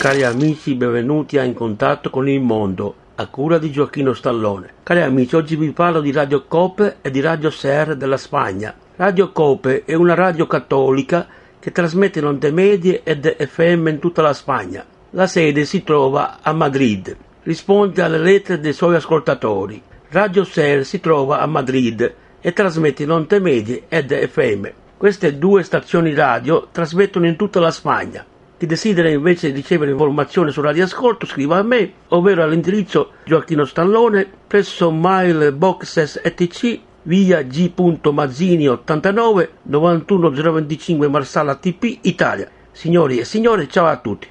Cari amici, benvenuti a In Contatto con il Mondo, a cura di Gioacchino Stallone. Cari amici, oggi vi parlo di Radio Cope e di Radio Ser della Spagna. Radio Cope è una radio cattolica che trasmette in onde medie ed FM in tutta la Spagna. La sede si trova a Madrid. Risponde alle lettere dei suoi ascoltatori. Radio Ser si trova a Madrid e trasmette in onde medie ed FM. Queste due stazioni radio trasmettono in tutta la Spagna. Chi desidera invece ricevere informazioni su Radio Ascolto scriva a me, ovvero all'indirizzo Gioacchino Stallone presso Mail Boxes ETC via. Mazzini 89 91025 Marsala TP Italia. Signori e signore, ciao a tutti.